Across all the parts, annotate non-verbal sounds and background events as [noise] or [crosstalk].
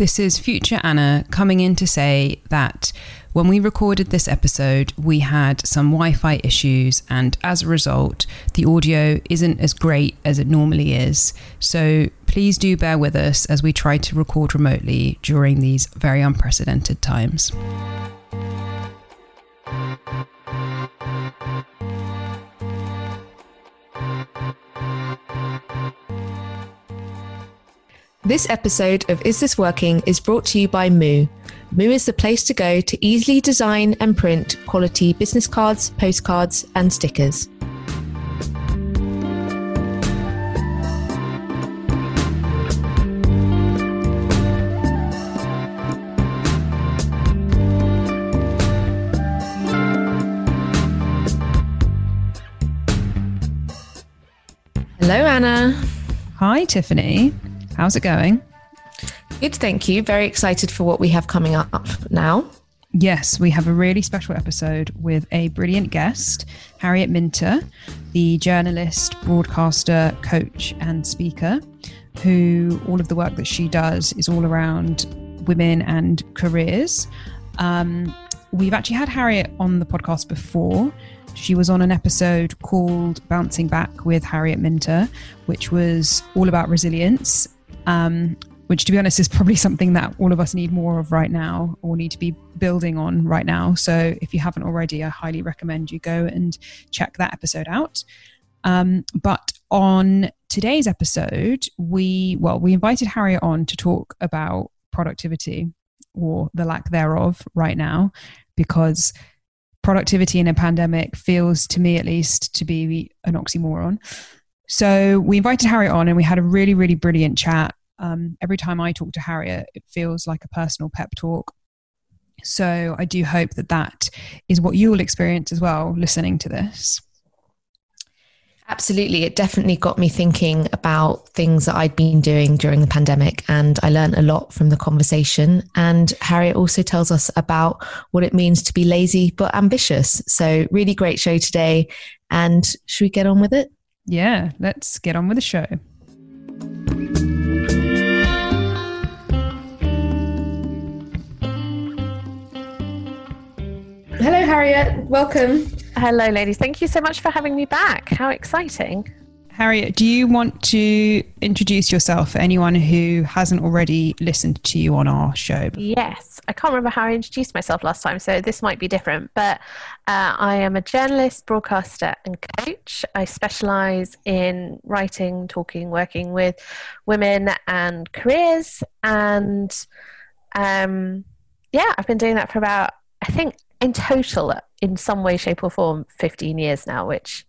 This is future Anna coming in to say that when we recorded this episode, we had some Wi Fi issues, and as a result, the audio isn't as great as it normally is. So please do bear with us as we try to record remotely during these very unprecedented times. This episode of Is This Working is brought to you by Moo. Moo is the place to go to easily design and print quality business cards, postcards, and stickers. Hello, Anna. Hi, Tiffany. How's it going? Good, thank you. Very excited for what we have coming up now. Yes, we have a really special episode with a brilliant guest, Harriet Minter, the journalist, broadcaster, coach, and speaker, who all of the work that she does is all around women and careers. Um, we've actually had Harriet on the podcast before. She was on an episode called Bouncing Back with Harriet Minter, which was all about resilience um, which to be honest is probably something that all of us need more of right now or need to be building on right now. So if you haven't already, I highly recommend you go and check that episode out. Um, but on today's episode, we, well, we invited Harriet on to talk about productivity or the lack thereof right now because productivity in a pandemic feels to me at least to be an oxymoron. So we invited Harriet on and we had a really, really brilliant chat. Um, every time I talk to Harriet, it feels like a personal pep talk. So I do hope that that is what you will experience as well listening to this. Absolutely. It definitely got me thinking about things that I'd been doing during the pandemic. And I learned a lot from the conversation. And Harriet also tells us about what it means to be lazy but ambitious. So, really great show today. And should we get on with it? Yeah, let's get on with the show. Hello, Harriet. Welcome. Hello, ladies. Thank you so much for having me back. How exciting. Harriet, do you want to introduce yourself for anyone who hasn't already listened to you on our show? Yes. I can't remember how I introduced myself last time, so this might be different. But uh, I am a journalist, broadcaster, and coach. I specialize in writing, talking, working with women and careers. And um, yeah, I've been doing that for about, I think, in total, in some way, shape, or form, 15 years now, which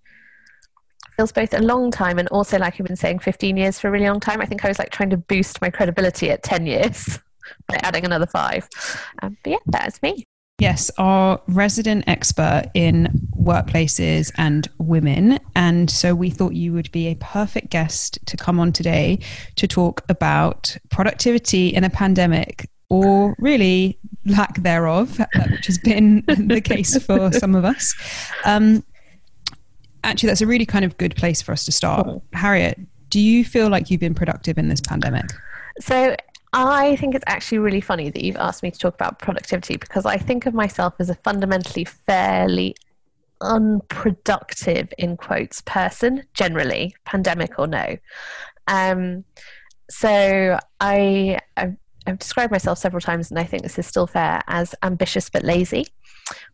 feels both a long time and also like I've been saying 15 years for a really long time. I think I was like trying to boost my credibility at 10 years [laughs] by adding another five. Um, but yeah, that is me. Yes, our resident expert in workplaces and women. And so we thought you would be a perfect guest to come on today to talk about productivity in a pandemic or really lack thereof, uh, which has been [laughs] the case for some of us. Um, actually, that's a really kind of good place for us to start. Harriet, do you feel like you've been productive in this pandemic? So I think it's actually really funny that you've asked me to talk about productivity because I think of myself as a fundamentally fairly unproductive, in quotes, person, generally, pandemic or no. Um, so I, I've, I've described myself several times, and I think this is still fair, as ambitious but lazy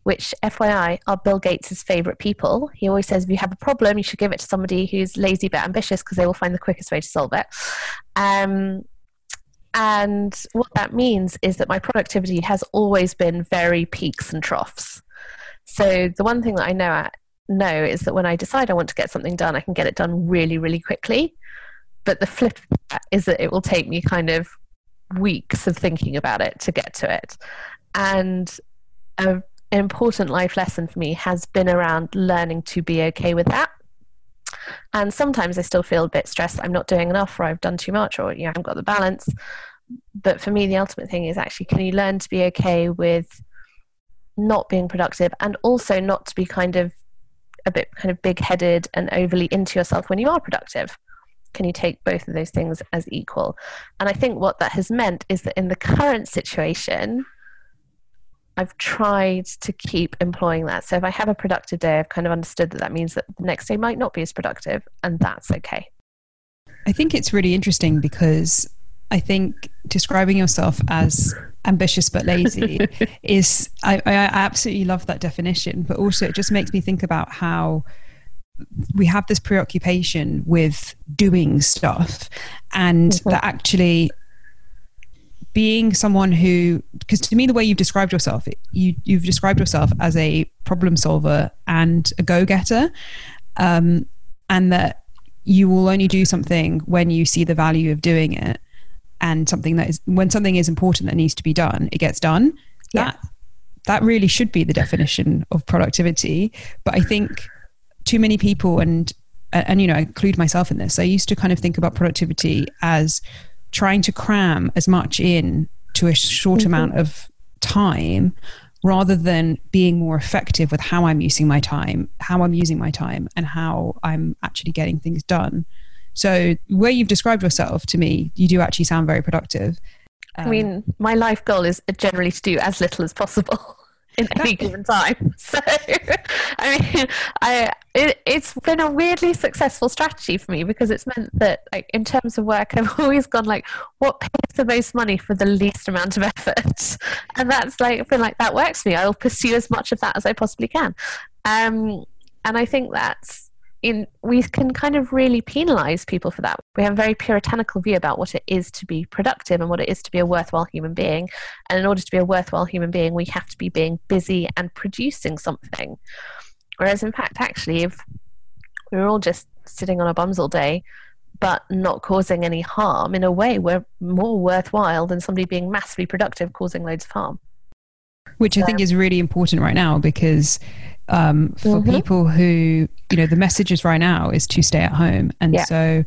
which FYI are Bill Gates' favorite people. He always says if you have a problem, you should give it to somebody who's lazy but ambitious because they will find the quickest way to solve it. Um, and what that means is that my productivity has always been very peaks and troughs. So the one thing that I know at, know is that when I decide I want to get something done, I can get it done really, really quickly. But the flip is that it will take me kind of weeks of thinking about it to get to it. And an important life lesson for me has been around learning to be okay with that. And sometimes I still feel a bit stressed I'm not doing enough or I've done too much or you know, I haven't got the balance. But for me, the ultimate thing is actually can you learn to be okay with not being productive and also not to be kind of a bit kind of big headed and overly into yourself when you are productive? Can you take both of those things as equal? And I think what that has meant is that in the current situation, I've tried to keep employing that. So if I have a productive day, I've kind of understood that that means that the next day might not be as productive, and that's okay. I think it's really interesting because I think describing yourself as ambitious but lazy [laughs] is, I, I absolutely love that definition, but also it just makes me think about how we have this preoccupation with doing stuff and mm-hmm. that actually being someone who because to me the way you've described yourself you you've described yourself as a problem solver and a go-getter um, and that you will only do something when you see the value of doing it and something that is when something is important that needs to be done it gets done yeah. that that really should be the definition of productivity but i think too many people and and you know I include myself in this. I used to kind of think about productivity as trying to cram as much in to a short mm-hmm. amount of time rather than being more effective with how i'm using my time how i'm using my time and how i'm actually getting things done. So where you've described yourself to me you do actually sound very productive. Um, i mean my life goal is generally to do as little as possible [laughs] in any given time. [laughs] So, I mean, I it, it's been a weirdly successful strategy for me because it's meant that, like, in terms of work, [laughs] I've always gone like, what pays the most money for the least amount of effort, [laughs] and that's like been like that works for me. I'll pursue as much of that as I possibly can, um, and I think that's in we can kind of really penalize people for that. We have a very puritanical view about what it is to be productive and what it is to be a worthwhile human being. And in order to be a worthwhile human being, we have to be being busy and producing something. Whereas in fact, actually, if we are all just sitting on our bums all day, but not causing any harm, in a way, we're more worthwhile than somebody being massively productive causing loads of harm. Which I think is really important right now because um, for mm-hmm. people who you know the messages right now is to stay at home and yeah. so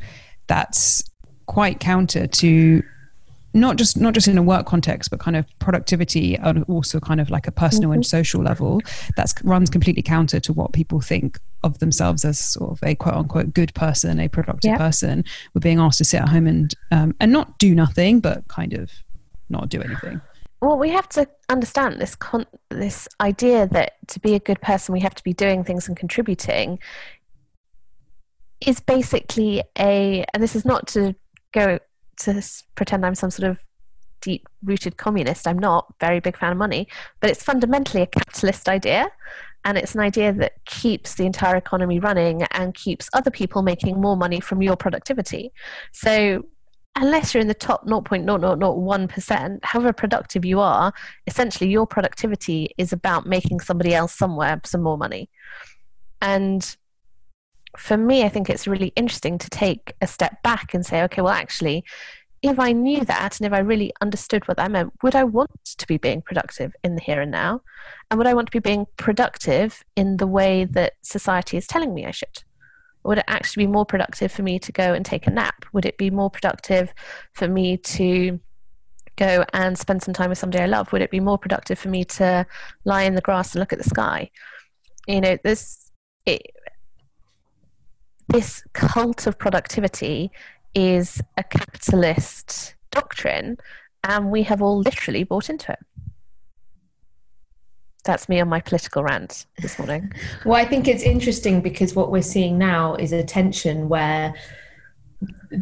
that's quite counter to not just not just in a work context but kind of productivity and also kind of like a personal mm-hmm. and social level that runs completely counter to what people think of themselves as sort of a quote unquote good person a productive person we're being asked to sit at home and um, and not do nothing but kind of not do anything well, we have to understand this con- this idea that to be a good person, we have to be doing things and contributing. Is basically a, and this is not to go to pretend I'm some sort of deep rooted communist. I'm not very big fan of money, but it's fundamentally a capitalist idea. And it's an idea that keeps the entire economy running and keeps other people making more money from your productivity. So unless you're in the top 0.0001%, however productive you are, essentially your productivity is about making somebody else somewhere some more money. And for me, I think it's really interesting to take a step back and say, okay, well, actually, if I knew that and if I really understood what that meant, would I want to be being productive in the here and now? And would I want to be being productive in the way that society is telling me I should? Would it actually be more productive for me to go and take a nap? Would it be more productive for me to go and spend some time with somebody I love? Would it be more productive for me to lie in the grass and look at the sky? You know, this it, this cult of productivity is a capitalist doctrine, and we have all literally bought into it that's me on my political rant this morning. [laughs] well, I think it's interesting because what we're seeing now is a tension where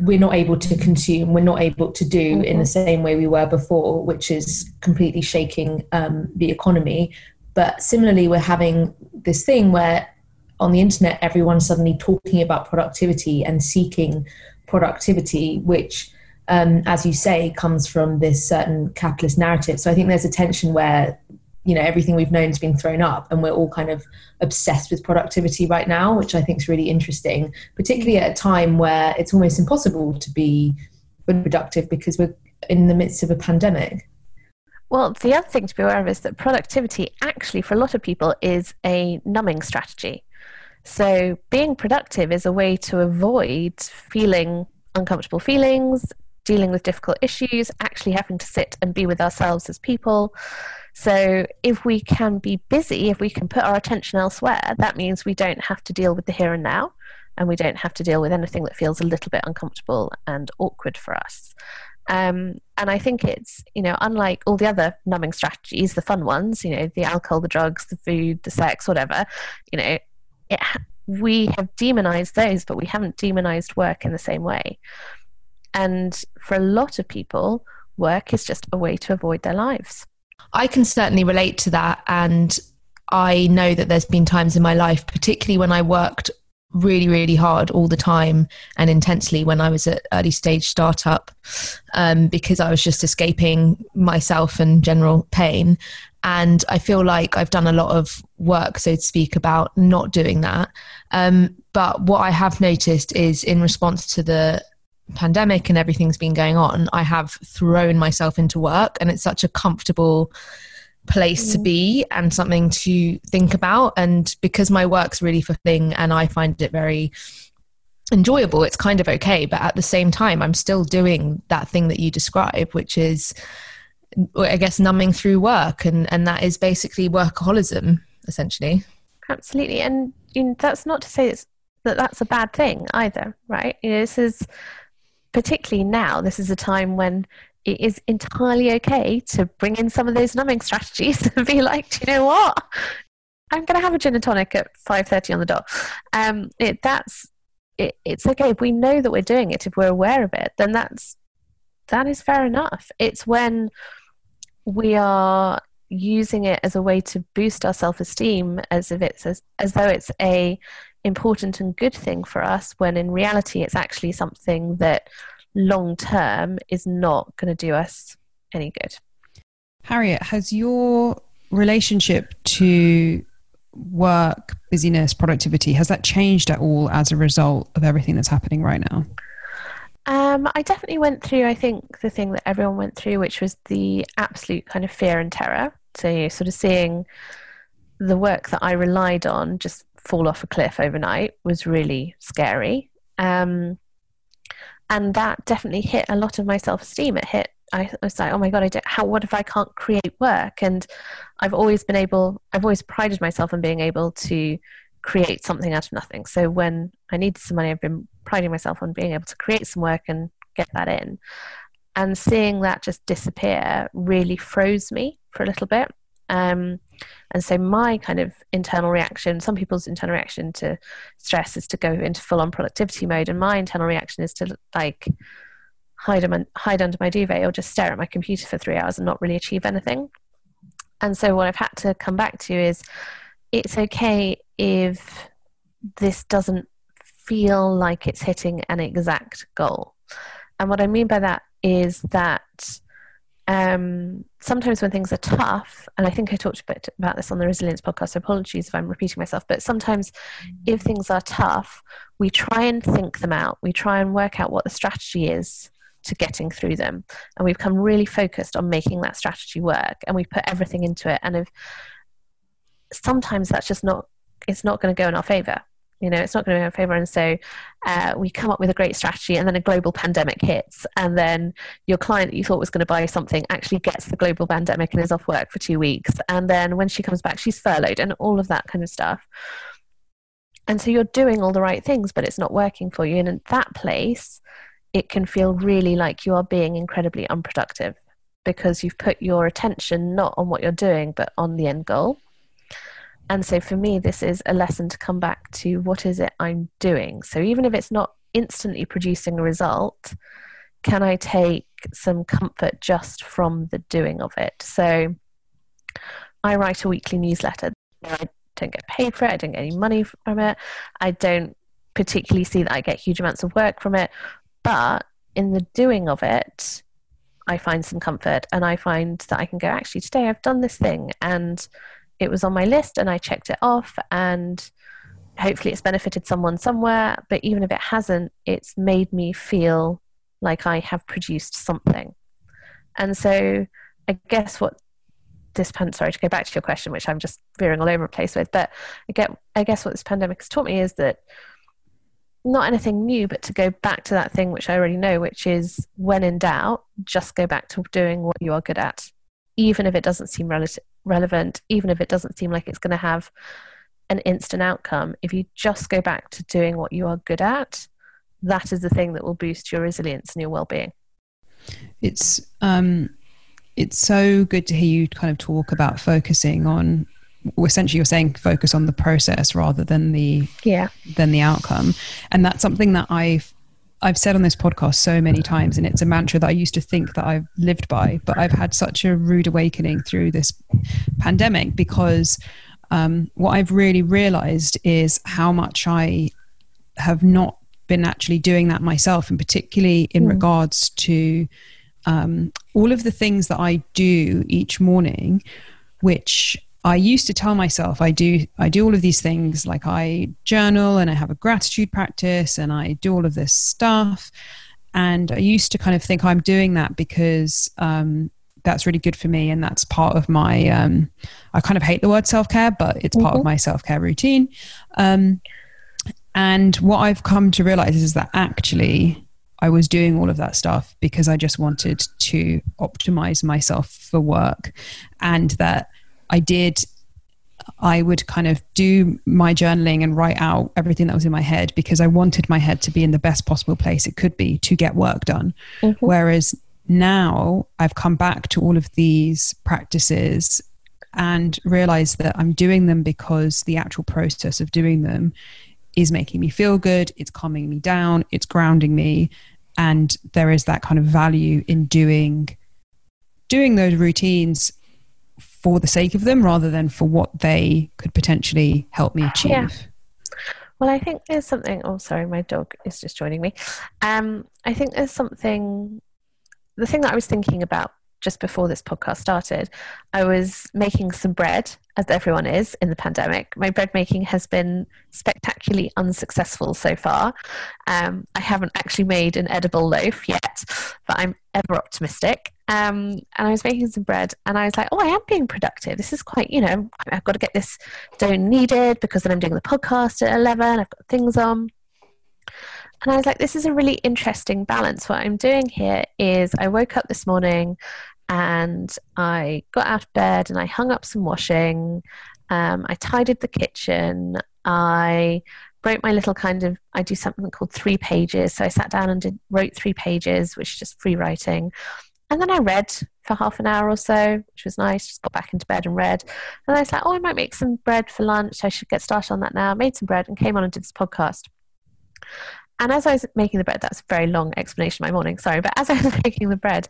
we're not able to consume, we're not able to do mm-hmm. in the mm-hmm. same way we were before, which is completely shaking um, the economy. But similarly, we're having this thing where on the internet, everyone's suddenly talking about productivity and seeking productivity, which um, as you say, comes from this certain capitalist narrative. So I think there's a tension where you know everything we've known has been thrown up and we're all kind of obsessed with productivity right now which i think is really interesting particularly at a time where it's almost impossible to be productive because we're in the midst of a pandemic. Well the other thing to be aware of is that productivity actually for a lot of people is a numbing strategy. So being productive is a way to avoid feeling uncomfortable feelings dealing with difficult issues actually having to sit and be with ourselves as people so if we can be busy, if we can put our attention elsewhere, that means we don't have to deal with the here and now and we don't have to deal with anything that feels a little bit uncomfortable and awkward for us. Um, and I think it's, you know, unlike all the other numbing strategies, the fun ones, you know, the alcohol, the drugs, the food, the sex, whatever, you know, it, we have demonized those, but we haven't demonized work in the same way. And for a lot of people, work is just a way to avoid their lives. I can certainly relate to that. And I know that there's been times in my life, particularly when I worked really really hard all the time and intensely when i was at early stage startup um, because i was just escaping myself and general pain and i feel like i've done a lot of work so to speak about not doing that um, but what i have noticed is in response to the pandemic and everything's been going on i have thrown myself into work and it's such a comfortable place to mm. be and something to think about. And because my work's really fulfilling and I find it very enjoyable, it's kind of okay. But at the same time, I'm still doing that thing that you describe, which is, I guess, numbing through work. And, and that is basically workaholism, essentially. Absolutely. And you know, that's not to say that that's a bad thing either, right? You know, this is particularly now, this is a time when it is entirely okay to bring in some of those numbing strategies [laughs] and be like, do you know what? I'm going to have a gin and tonic at 5.30 on the dot. Um, it, that's, it, it's okay. If we know that we're doing it, if we're aware of it, then that's, that is fair enough. It's when we are using it as a way to boost our self-esteem as if it's as, as though it's a important and good thing for us when in reality it's actually something that long term is not going to do us any good. Harriet, has your relationship to work, busyness, productivity, has that changed at all as a result of everything that's happening right now? Um, I definitely went through, I think, the thing that everyone went through, which was the absolute kind of fear and terror. So, you know, sort of seeing the work that I relied on just fall off a cliff overnight was really scary. Um, and that definitely hit a lot of my self-esteem it hit I was like, oh my god, I don't, how what if I can't create work? And I've always been able, I've always prided myself on being able to create something out of nothing. So when I needed some money, I've been priding myself on being able to create some work and get that in. And seeing that just disappear really froze me for a little bit. Um, and so my kind of internal reaction, some people's internal reaction to stress is to go into full on productivity mode. And my internal reaction is to like hide, hide under my duvet or just stare at my computer for three hours and not really achieve anything. And so what I've had to come back to is it's okay if this doesn't feel like it's hitting an exact goal. And what I mean by that is that um, sometimes when things are tough, and I think I talked a bit about this on the resilience podcast, so apologies if I'm repeating myself, but sometimes mm-hmm. if things are tough, we try and think them out. We try and work out what the strategy is to getting through them. And we've come really focused on making that strategy work and we put everything into it. And if sometimes that's just not, it's not going to go in our favor you know it's not going to be in favor and so uh, we come up with a great strategy and then a global pandemic hits and then your client that you thought was going to buy something actually gets the global pandemic and is off work for two weeks and then when she comes back she's furloughed and all of that kind of stuff. And so you're doing all the right things but it's not working for you and in that place it can feel really like you are being incredibly unproductive because you've put your attention not on what you're doing but on the end goal and so for me, this is a lesson to come back to what is it I'm doing. So even if it's not instantly producing a result, can I take some comfort just from the doing of it? So I write a weekly newsletter. I don't get paid for it, I don't get any money from it, I don't particularly see that I get huge amounts of work from it. But in the doing of it, I find some comfort and I find that I can go, actually, today I've done this thing and it was on my list and I checked it off and hopefully it's benefited someone somewhere. But even if it hasn't it's made me feel like I have produced something. And so I guess what this pan sorry to go back to your question which I'm just veering all over the place with but I get I guess what this pandemic has taught me is that not anything new but to go back to that thing which I already know which is when in doubt just go back to doing what you are good at even if it doesn't seem relative relevant, even if it doesn't seem like it's going to have an instant outcome. If you just go back to doing what you are good at, that is the thing that will boost your resilience and your well-being. It's um, it's so good to hear you kind of talk about focusing on. Essentially, you're saying focus on the process rather than the yeah than the outcome, and that's something that I've I've said on this podcast so many times, and it's a mantra that I used to think that I've lived by, but I've had such a rude awakening through this pandemic because um, what I've really realized is how much I have not been actually doing that myself, and particularly in mm. regards to um, all of the things that I do each morning, which I used to tell myself I do I do all of these things like I journal and I have a gratitude practice and I do all of this stuff and I used to kind of think I'm doing that because um, that's really good for me and that's part of my um, I kind of hate the word self-care but it's mm-hmm. part of mm-hmm. my self-care routine um, and what I've come to realize is that actually I was doing all of that stuff because I just wanted to optimize myself for work and that I did I would kind of do my journaling and write out everything that was in my head because I wanted my head to be in the best possible place it could be to get work done. Mm-hmm. Whereas now I've come back to all of these practices and realized that I'm doing them because the actual process of doing them is making me feel good, it's calming me down, it's grounding me, and there is that kind of value in doing doing those routines for the sake of them rather than for what they could potentially help me achieve. Yeah. Well, I think there's something. Oh, sorry, my dog is just joining me. Um, I think there's something. The thing that I was thinking about just before this podcast started, I was making some bread, as everyone is in the pandemic. My bread making has been spectacularly unsuccessful so far. Um, I haven't actually made an edible loaf yet, but I'm ever optimistic. Um, and I was making some bread, and I was like, "Oh, I am being productive. This is quite, you know, I've got to get this dough kneaded because then I'm doing the podcast at eleven. I've got things on." And I was like, this is a really interesting balance. What I'm doing here is I woke up this morning and I got out of bed and I hung up some washing. Um, I tidied the kitchen. I wrote my little kind of, I do something called three pages. So I sat down and did, wrote three pages, which is just free writing. And then I read for half an hour or so, which was nice. Just got back into bed and read. And I was like, oh, I might make some bread for lunch. I should get started on that now. Made some bread and came on and did this podcast. And as I was making the bread, that's a very long explanation of my morning, sorry, but as I was [laughs] making the bread,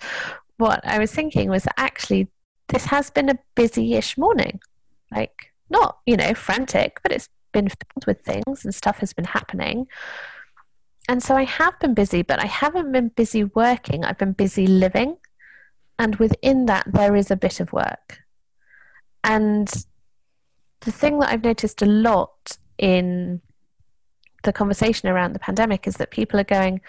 what I was thinking was that actually this has been a busy-ish morning. Like not, you know, frantic, but it's been filled with things and stuff has been happening. And so I have been busy, but I haven't been busy working. I've been busy living. And within that, there is a bit of work. And the thing that I've noticed a lot in the conversation around the pandemic is that people are going,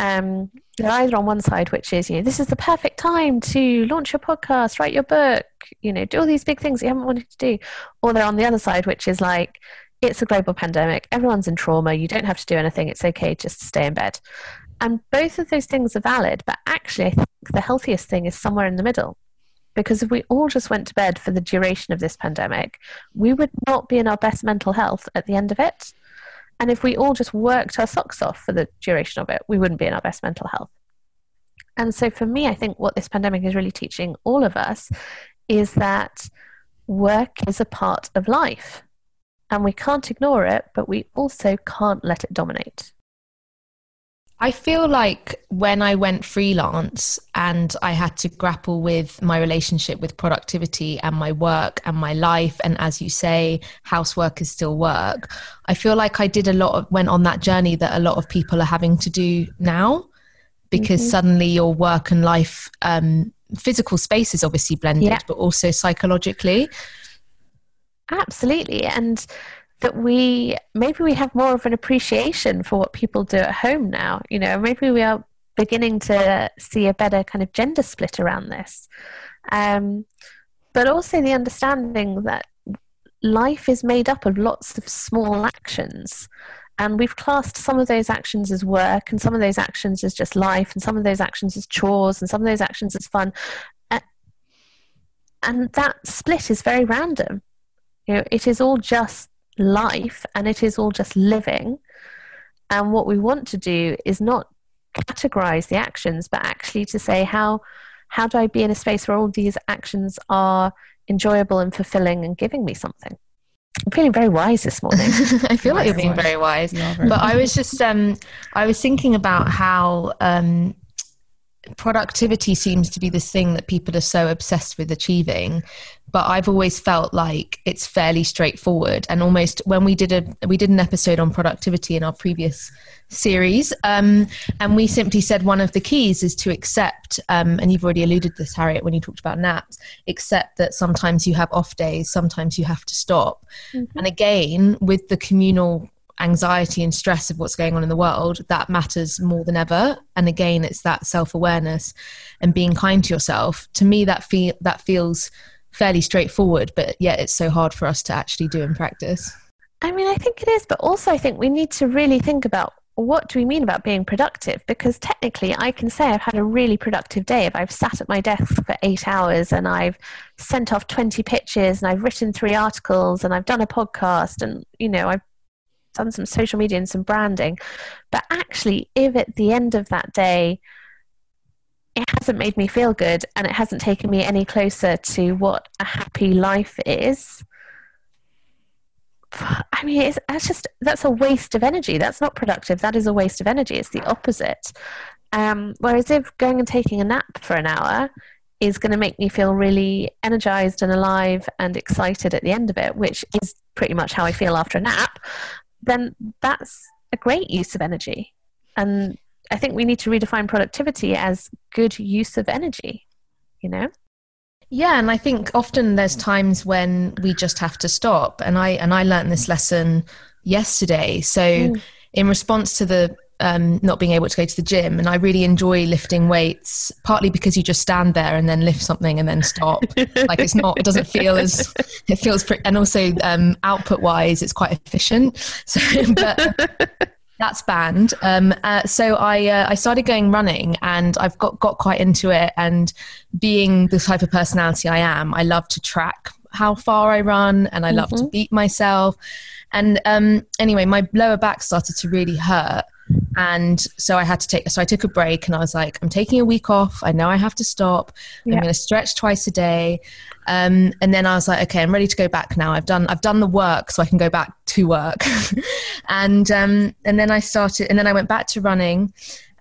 um, they're either on one side, which is, you know, this is the perfect time to launch your podcast, write your book, you know, do all these big things you haven't wanted to do. Or they're on the other side, which is like, it's a global pandemic, everyone's in trauma, you don't have to do anything, it's okay just to stay in bed. And both of those things are valid, but actually, I think the healthiest thing is somewhere in the middle. Because if we all just went to bed for the duration of this pandemic, we would not be in our best mental health at the end of it. And if we all just worked our socks off for the duration of it, we wouldn't be in our best mental health. And so for me, I think what this pandemic is really teaching all of us is that work is a part of life. And we can't ignore it, but we also can't let it dominate. I feel like when I went freelance and I had to grapple with my relationship with productivity and my work and my life, and as you say, housework is still work, I feel like I did a lot of, went on that journey that a lot of people are having to do now because mm-hmm. suddenly your work and life, um, physical space is obviously blended, yeah. but also psychologically. Absolutely. And that we maybe we have more of an appreciation for what people do at home now. You know, maybe we are beginning to see a better kind of gender split around this. Um, but also the understanding that life is made up of lots of small actions. And we've classed some of those actions as work, and some of those actions as just life, and some of those actions as chores, and some of those actions as fun. And that split is very random. You know, it is all just life and it is all just living. And what we want to do is not categorize the actions, but actually to say how how do I be in a space where all these actions are enjoyable and fulfilling and giving me something? I'm feeling very wise this [laughs] morning. I feel like you're being very wise. Very but I was just um I was thinking about how um productivity seems to be this thing that people are so obsessed with achieving but i've always felt like it's fairly straightforward and almost when we did a we did an episode on productivity in our previous series um, and we simply said one of the keys is to accept um, and you've already alluded to this harriet when you talked about naps accept that sometimes you have off days sometimes you have to stop mm-hmm. and again with the communal anxiety and stress of what's going on in the world, that matters more than ever. And again, it's that self awareness and being kind to yourself. To me, that feel that feels fairly straightforward, but yet it's so hard for us to actually do in practice. I mean, I think it is, but also I think we need to really think about what do we mean about being productive? Because technically, I can say I've had a really productive day if I've sat at my desk for eight hours and I've sent off 20 pitches and I've written three articles and I've done a podcast and, you know, I've done some social media and some branding. But actually, if at the end of that day, it hasn't made me feel good and it hasn't taken me any closer to what a happy life is. I mean, that's just that's a waste of energy. That's not productive. That is a waste of energy. It's the opposite. Um, whereas if going and taking a nap for an hour is going to make me feel really energized and alive and excited at the end of it, which is pretty much how I feel after a nap, then that's a great use of energy. And I think we need to redefine productivity as good use of energy, you know? Yeah, and I think often there's times when we just have to stop. And I and I learned this lesson yesterday. So mm. in response to the um, not being able to go to the gym. And I really enjoy lifting weights, partly because you just stand there and then lift something and then stop. like it's not, it doesn't feel as, it feels pretty, and also um, output wise, it's quite efficient. [laughs] So, but that's banned. Um, uh, so I uh, I started going running, and I've got got quite into it. And being the type of personality I am, I love to track how far I run, and I love mm-hmm. to beat myself. And um, anyway, my lower back started to really hurt, and so I had to take, so I took a break and I was like, I'm taking a week off. I know I have to stop. Yeah. I'm going to stretch twice a day. Um, and then I was like, okay, I'm ready to go back now. I've done, I've done the work so I can go back to work. [laughs] and, um, and then I started, and then I went back to running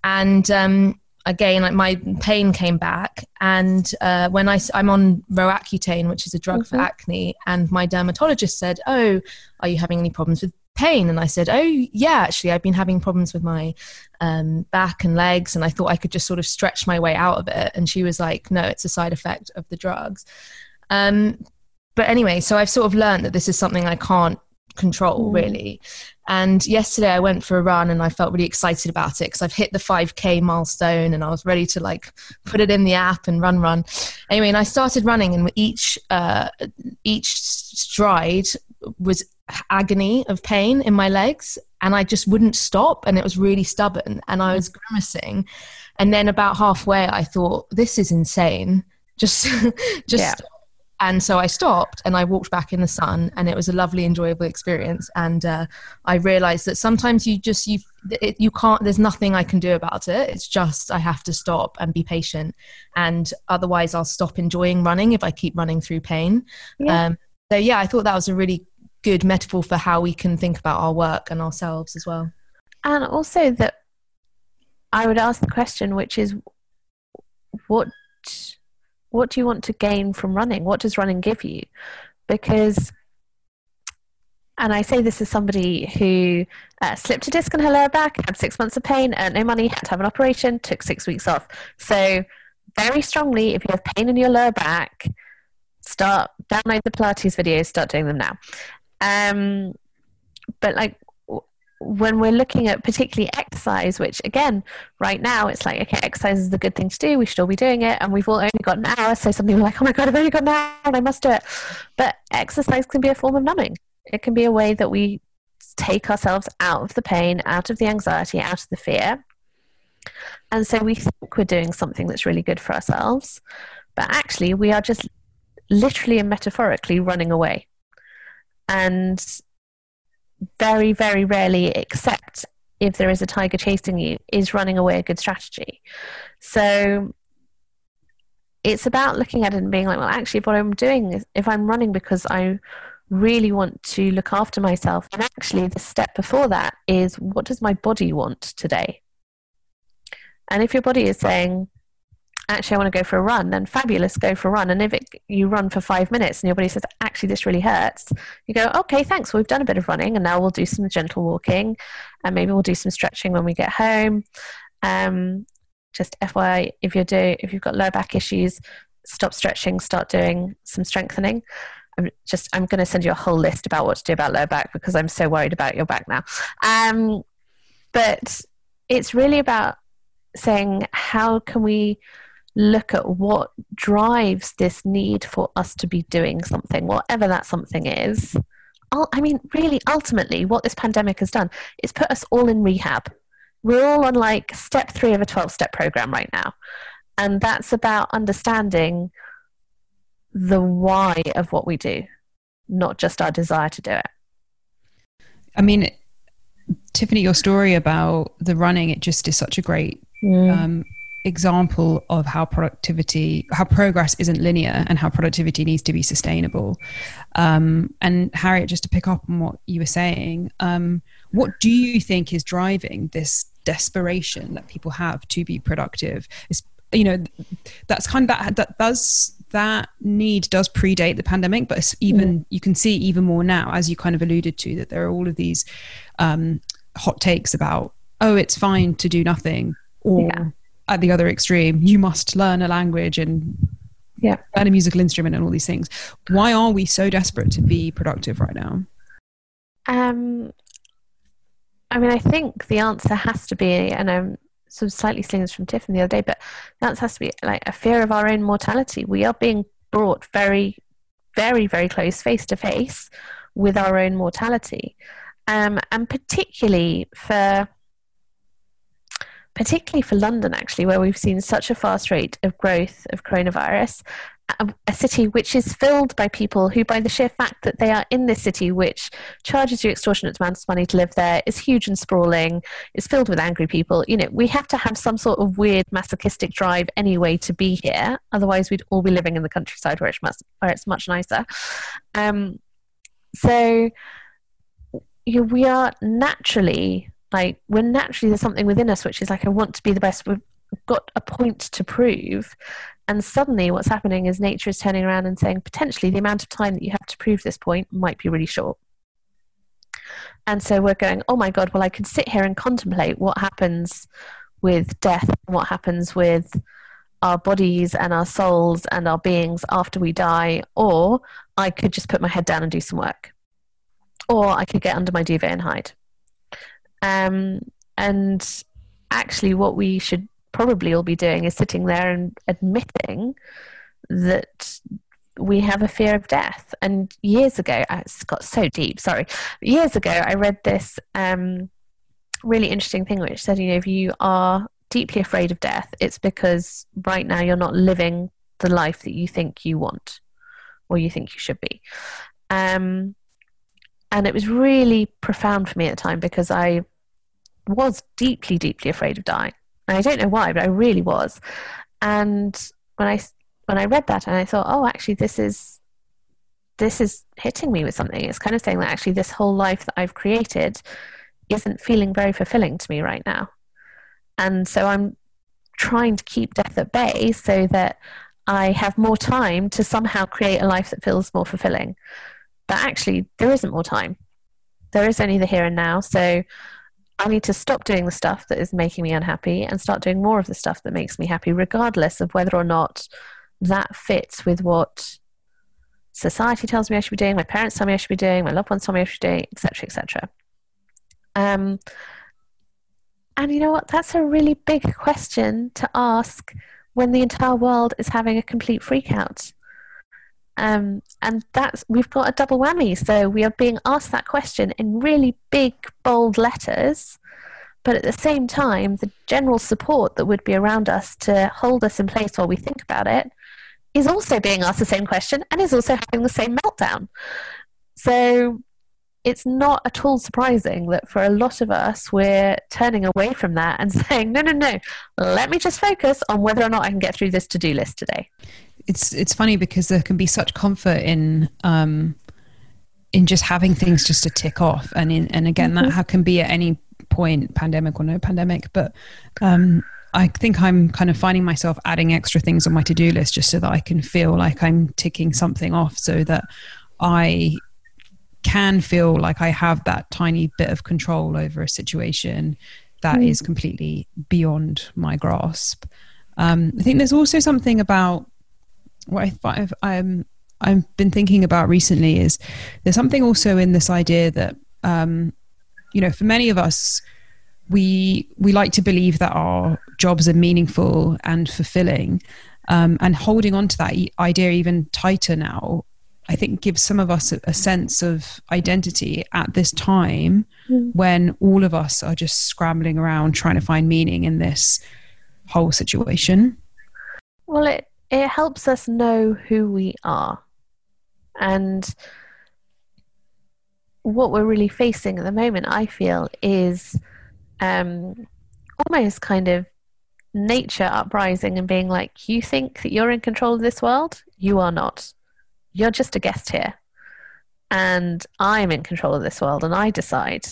and, um, again, like my pain came back. And uh, when I, I'm on Roaccutane, which is a drug mm-hmm. for acne, and my dermatologist said, "Oh, are you having any problems with pain. And i said oh yeah actually i've been having problems with my um, back and legs and i thought i could just sort of stretch my way out of it. And she was like no it's a side effect of the drugs. Um, but anyway so i've sort of learned that this is something i can't control mm. really. And yesterday i went for a run and i felt really excited about it because i've hit the 5k milestone and i was ready to like put it in the app and run run. Anyway and i started running and each uh, each stride was agony of pain in my legs and I just wouldn't stop and it was really stubborn and I was grimacing. And then about halfway I thought this is insane. [laughs] Just just yeah. and so I stopped and I walked back in the sun and it was a lovely enjoyable experience. And uh, I realized that sometimes you just you it, you can't there's nothing I can do about it. It's just I have to stop and be patient. And otherwise I'll stop enjoying running if I keep running through pain. Yeah. um, so yeah I thought that was a really good metaphor for how we can think about our work and ourselves as well. And also that I would ask the question, which is, what what do you want to gain from running? What does running give you? Because, and I say this as somebody who uh, slipped a disc in her lower back, had six months of pain, earned no money, had to have an operation, took six weeks off. So, very strongly, if you have pain in your lower back, start download the Pilates videos, start doing them now. Um, but like when we're looking at particularly exercise, which again, right now it's like, okay, exercise is the good thing to do. We should all be doing it. And we've all only got an hour. So some people are like, oh my God, I've only got an hour and I must do it. But exercise can be a form of numbing. It can be a way that we take ourselves out of the pain, out of the anxiety, out of the fear. And so we think we're doing something that's really good for ourselves. But actually, we are just literally and metaphorically running away and very, very rarely, except if there is a tiger chasing you, is running away a good strategy. So it's about looking at it and being like, well, actually, what I'm doing is if I'm running because I really want to look after myself, and actually, the step before that is what does my body want today? And if your body is saying, actually I want to go for a run, then fabulous, go for a run. And if it, you run for five minutes and your body says, actually this really hurts, you go, okay, thanks. Well, we've done a bit of running and now we'll do some gentle walking and maybe we'll do some stretching when we get home. Um, just FYI, if you're do if you've got lower back issues, stop stretching, start doing some strengthening. I'm just I'm going to send you a whole list about what to do about lower back because I'm so worried about your back now. Um, but it's really about saying how can we look at what drives this need for us to be doing something, whatever that something is. I mean, really, ultimately, what this pandemic has done is put us all in rehab. We're all on like step three of a 12 step program right now. And that's about understanding the why of what we do, not just our desire to do it. I mean, Tiffany, your story about the running, it just is such a great mm. um, example of how productivity, how progress isn't linear and how productivity needs to be sustainable. Um, and Harriet, just to pick up on what you were saying, um, what do you think is driving this desperation that people have to be productive? Is you know that's kind of that that does that need does predate the pandemic, but it's even mm. you can see even more now, as you kind of alluded to, that there are all of these um, hot takes about oh, it's fine to do nothing, or yeah at the other extreme, you must learn a language and yeah. learn a musical instrument and all these things. Why are we so desperate to be productive right now? Um, I mean, I think the answer has to be, and I'm sort of slightly stealing this from Tiffany the other day, but the answer has to be like a fear of our own mortality. We are being brought very, very, very close face to face with our own mortality. Um, and particularly for particularly for London, actually, where we've seen such a fast rate of growth of coronavirus, a, a, city which is filled by people who, by the sheer fact that they are in this city, which charges you extortionate amounts of money to live there, is huge and sprawling, is filled with angry people. You know, we have to have some sort of weird masochistic drive anyway to be here. Otherwise, we'd all be living in the countryside where it's much, where it's much nicer. Um, so, you know, we are naturally like when naturally there's something within us which is like i want to be the best we've got a point to prove and suddenly what's happening is nature is turning around and saying potentially the amount of time that you have to prove this point might be really short. And so we're going oh my god well i could sit here and contemplate what happens with death and what happens with our bodies and our souls and our beings after we die or i could just put my head down and do some work or i could get under my duvet and hide um, and actually, what we should probably all be doing is sitting there and admitting that we have a fear of death. And years ago, it's got so deep, sorry. Years ago, I read this um, really interesting thing which said, you know, if you are deeply afraid of death, it's because right now you're not living the life that you think you want or you think you should be. Um, and it was really profound for me at the time because I was deeply, deeply afraid of dying. And I don't know why, but I really was. And when I when I read that, and I thought, oh, actually, this is this is hitting me with something. It's kind of saying that actually, this whole life that I've created isn't feeling very fulfilling to me right now. And so I'm trying to keep death at bay so that I have more time to somehow create a life that feels more fulfilling. But actually, there isn't more time. There is only the here and now. So I need to stop doing the stuff that is making me unhappy and start doing more of the stuff that makes me happy, regardless of whether or not that fits with what society tells me I should be doing, my parents tell me I should be doing, my loved ones tell me I should be doing, etc., etc. Um, and you know what? That's a really big question to ask when the entire world is having a complete freakout. Um, and that's we've got a double whammy. So we are being asked that question in really big, bold letters, but at the same time, the general support that would be around us to hold us in place while we think about it is also being asked the same question and is also having the same meltdown. So it's not at all surprising that for a lot of us, we're turning away from that and [laughs] saying, no, no, no, let me just focus on whether or not I can get through this to do list today. It's it's funny because there can be such comfort in um, in just having things just to tick off, and in, and again mm-hmm. that can be at any point, pandemic or no pandemic. But um, I think I'm kind of finding myself adding extra things on my to do list just so that I can feel like I'm ticking something off, so that I can feel like I have that tiny bit of control over a situation that mm. is completely beyond my grasp. Um, I think there's also something about what I, have I'm I've been thinking about recently is there's something also in this idea that um, you know for many of us we we like to believe that our jobs are meaningful and fulfilling um, and holding on to that idea even tighter now I think gives some of us a, a sense of identity at this time mm. when all of us are just scrambling around trying to find meaning in this whole situation. Well, it it helps us know who we are, and what we're really facing at the moment, I feel, is um, almost kind of nature uprising and being like, "You think that you're in control of this world? You are not." You're just a guest here. And I'm in control of this world and I decide.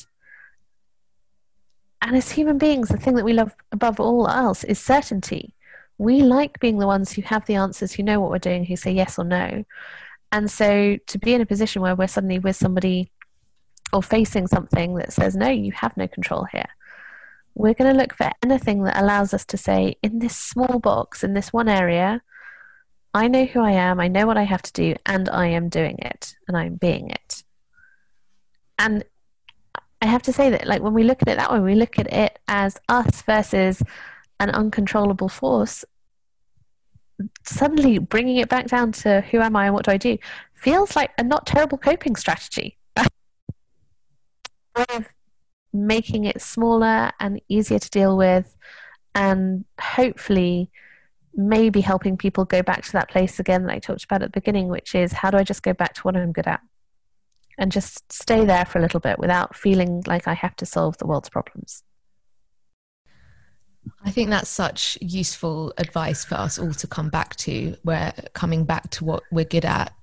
And as human beings, the thing that we love above all else is certainty. We like being the ones who have the answers, who know what we're doing, who say yes or no. And so to be in a position where we're suddenly with somebody or facing something that says, no, you have no control here, we're going to look for anything that allows us to say, in this small box, in this one area, I know who I am, I know what I have to do, and I am doing it, and I'm being it. And I have to say that, like, when we look at it that way, we look at it as us versus an uncontrollable force. Suddenly, bringing it back down to who am I and what do I do feels like a not terrible coping strategy. [laughs] making it smaller and easier to deal with, and hopefully maybe helping people go back to that place again that I talked about at the beginning, which is how do I just go back to what I'm good at and just stay there for a little bit without feeling like I have to solve the world's problems. I think that's such useful advice for us all to come back to. We're coming back to what we're good at.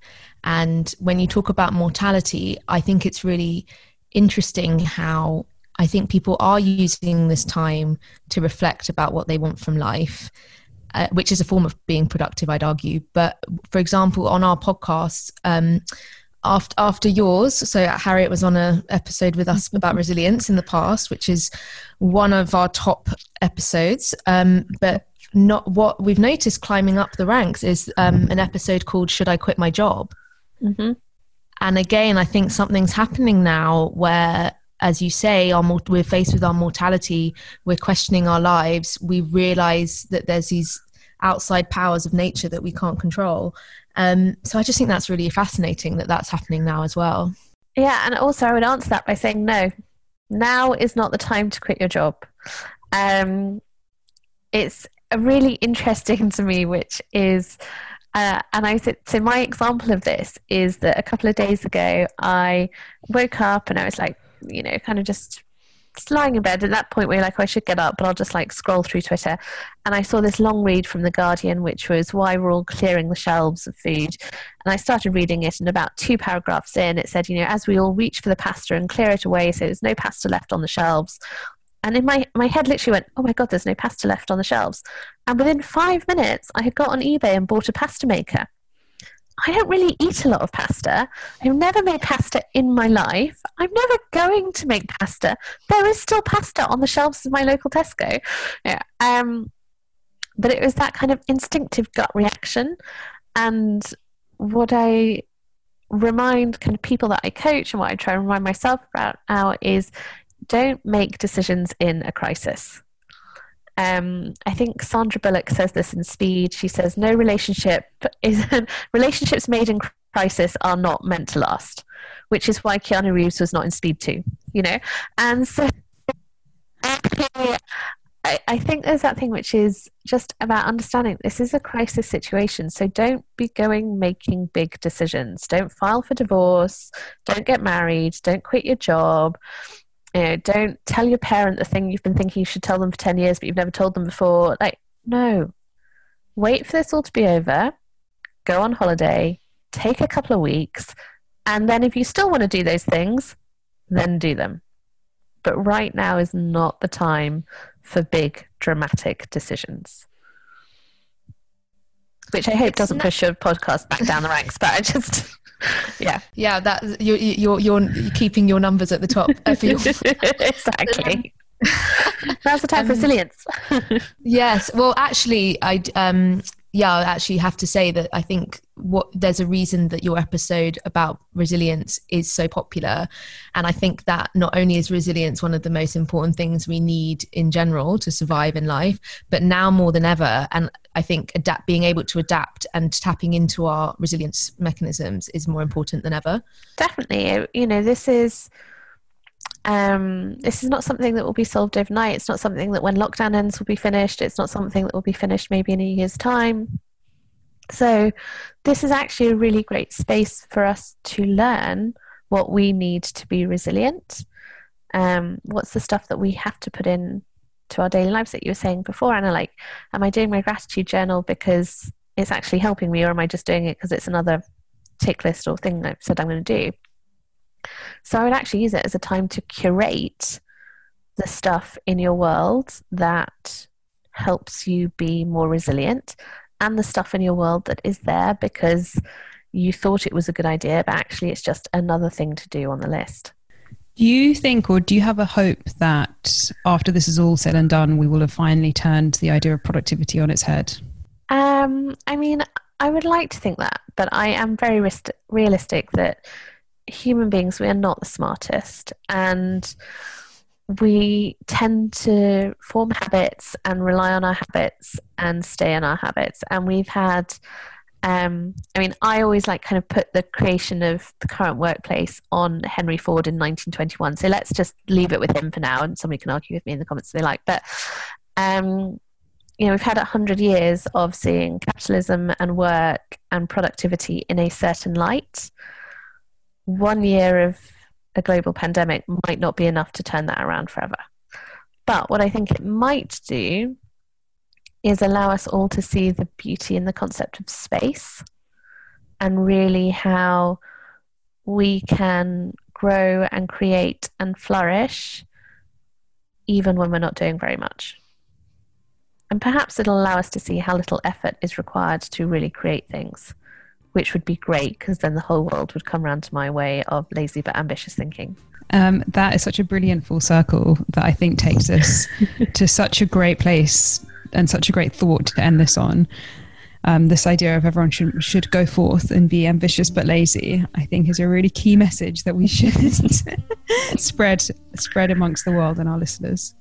And when you talk about mortality, I think it's really interesting how I think people are using this time to reflect about what they want from life uh, which is a form of being productive, I'd argue. But for example, on our podcast, um, after after yours, so Harriet was on a episode with us about resilience in the past, which is one of our top episodes. Um, but not what we've noticed climbing up the ranks is um, an episode called "Should I Quit My Job?" Mm-hmm. And again, I think something's happening now where as you say, our, we're faced with our mortality, we're questioning our lives, we realize that there's these outside powers of nature that we can't control. Um, so I just think that's really fascinating that that's happening now as well. Yeah, and also I would answer that by saying no. Now is not the time to quit your job. Um, it's a really interesting [laughs] to me, which is, uh, and I said, so my example of this is that a couple of days ago I woke up and I was like, you know, kind of just lying in bed at that point where you're like, oh, I should get up, but I'll just like scroll through Twitter. And I saw this long read from The Guardian, which was why we're all clearing the shelves of food. And I started reading it, and about two paragraphs in, it said, you know, as we all reach for the pasta and clear it away, so there's no pasta left on the shelves. And in my, my head literally went, oh my God, there's no pasta left on the shelves. And within five minutes, I had got on eBay and bought a pasta maker. I don't really eat a lot of pasta. I've never made pasta in my life. I'm never going to make pasta. There is still pasta on the shelves of my local Tesco. Yeah. Um, but it was that kind of instinctive gut reaction. And what I remind kind of people that I coach and what I try and remind myself about now is don't make decisions in a crisis. Um, I think Sandra Bullock says this in Speed. She says, "No relationship is [laughs] relationships made in crisis are not meant to last," which is why Keanu Reeves was not in Speed Two. You know, and so I, I think there's that thing which is just about understanding this is a crisis situation. So don't be going making big decisions. Don't file for divorce. Don't get married. Don't quit your job. You know, don't tell your parent the thing you've been thinking you should tell them for 10 years, but you've never told them before. Like, no. Wait for this all to be over. Go on holiday. Take a couple of weeks. And then if you still want to do those things, then do them. But right now is not the time for big dramatic decisions. Which I hope doesn't push your podcast back down the ranks, but I just [laughs] yeah yeah that you're you're you're keeping your numbers at the top your- [laughs] exactly [laughs] that's the type um, for resilience yes well actually i um yeah, I actually have to say that I think what there's a reason that your episode about resilience is so popular. And I think that not only is resilience one of the most important things we need in general to survive in life, but now more than ever. And I think adapt being able to adapt and tapping into our resilience mechanisms is more important than ever. Definitely. You know, this is um, this is not something that will be solved overnight. It's not something that when lockdown ends will be finished. It's not something that will be finished maybe in a year's time. So, this is actually a really great space for us to learn what we need to be resilient. Um, what's the stuff that we have to put in to our daily lives that you were saying before, Anna? Like, am I doing my gratitude journal because it's actually helping me, or am I just doing it because it's another tick list or thing I've said I'm going to do? So I would actually use it as a time to curate the stuff in your world that helps you be more resilient and the stuff in your world that is there because you thought it was a good idea, but actually it's just another thing to do on the list. Do you think, or do you have a hope that after this is all said and done, we will have finally turned the idea of productivity on its head? Um, I mean, I would like to think that, but I am very realistic that human beings, we are not the smartest. And we tend to form habits and rely on our habits and stay in our habits. And we've had, um, I mean, I always like kind of put the creation of the current workplace on Henry Ford in 1921. So let's just leave it with him for now. And somebody can argue with me in the comments if they like. But, um, you know, we've had a hundred years of seeing capitalism and work and productivity in a certain light one year of a global pandemic might not be enough to turn that around forever. But what I think it might do is allow us all to see the beauty in the concept of space and really how we can grow and create and flourish even when we're not doing very much. And perhaps it'll allow us to see how little effort is required to really create things which would be great because then the whole world would come around to my way of lazy but ambitious thinking. Um, that is such a brilliant full circle that I think takes us [laughs] to such a great place and such a great thought to end this on. Um, this idea of everyone should should go forth and be ambitious but lazy, I think, is a really key message that we [laughs] should spread spread amongst the world and our listeners.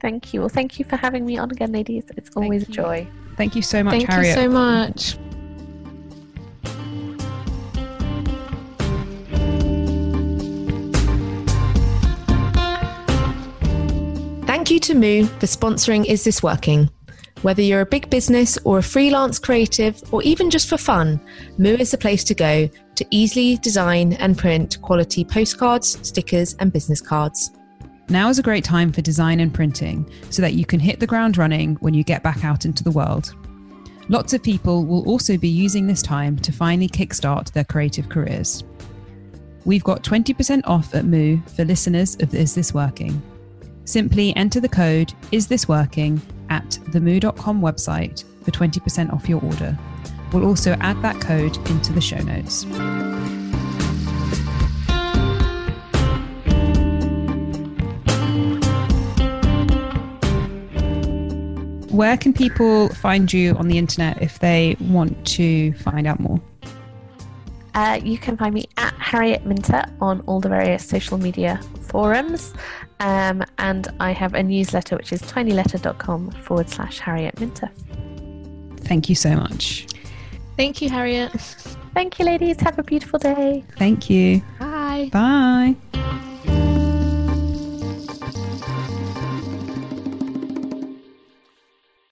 Thank you. Well, thank you for having me on again, ladies. It's always a joy. Thank you so much, thank Harriet. Thank you so much. Thank you to Moo for sponsoring Is This Working? Whether you're a big business or a freelance creative or even just for fun, Moo is the place to go to easily design and print quality postcards, stickers, and business cards. Now is a great time for design and printing so that you can hit the ground running when you get back out into the world. Lots of people will also be using this time to finally kickstart their creative careers. We've got 20% off at Moo for listeners of Is This Working. Simply enter the code Is This Working at the moo.com website for 20% off your order. We'll also add that code into the show notes. Where can people find you on the internet if they want to find out more? Uh, you can find me at Harriet Minter on all the various social media forums. Um, and I have a newsletter which is tinyletter.com forward slash Harriet Minter. Thank you so much. Thank you, Harriet. Thank you, ladies. Have a beautiful day. Thank you. Bye. Bye.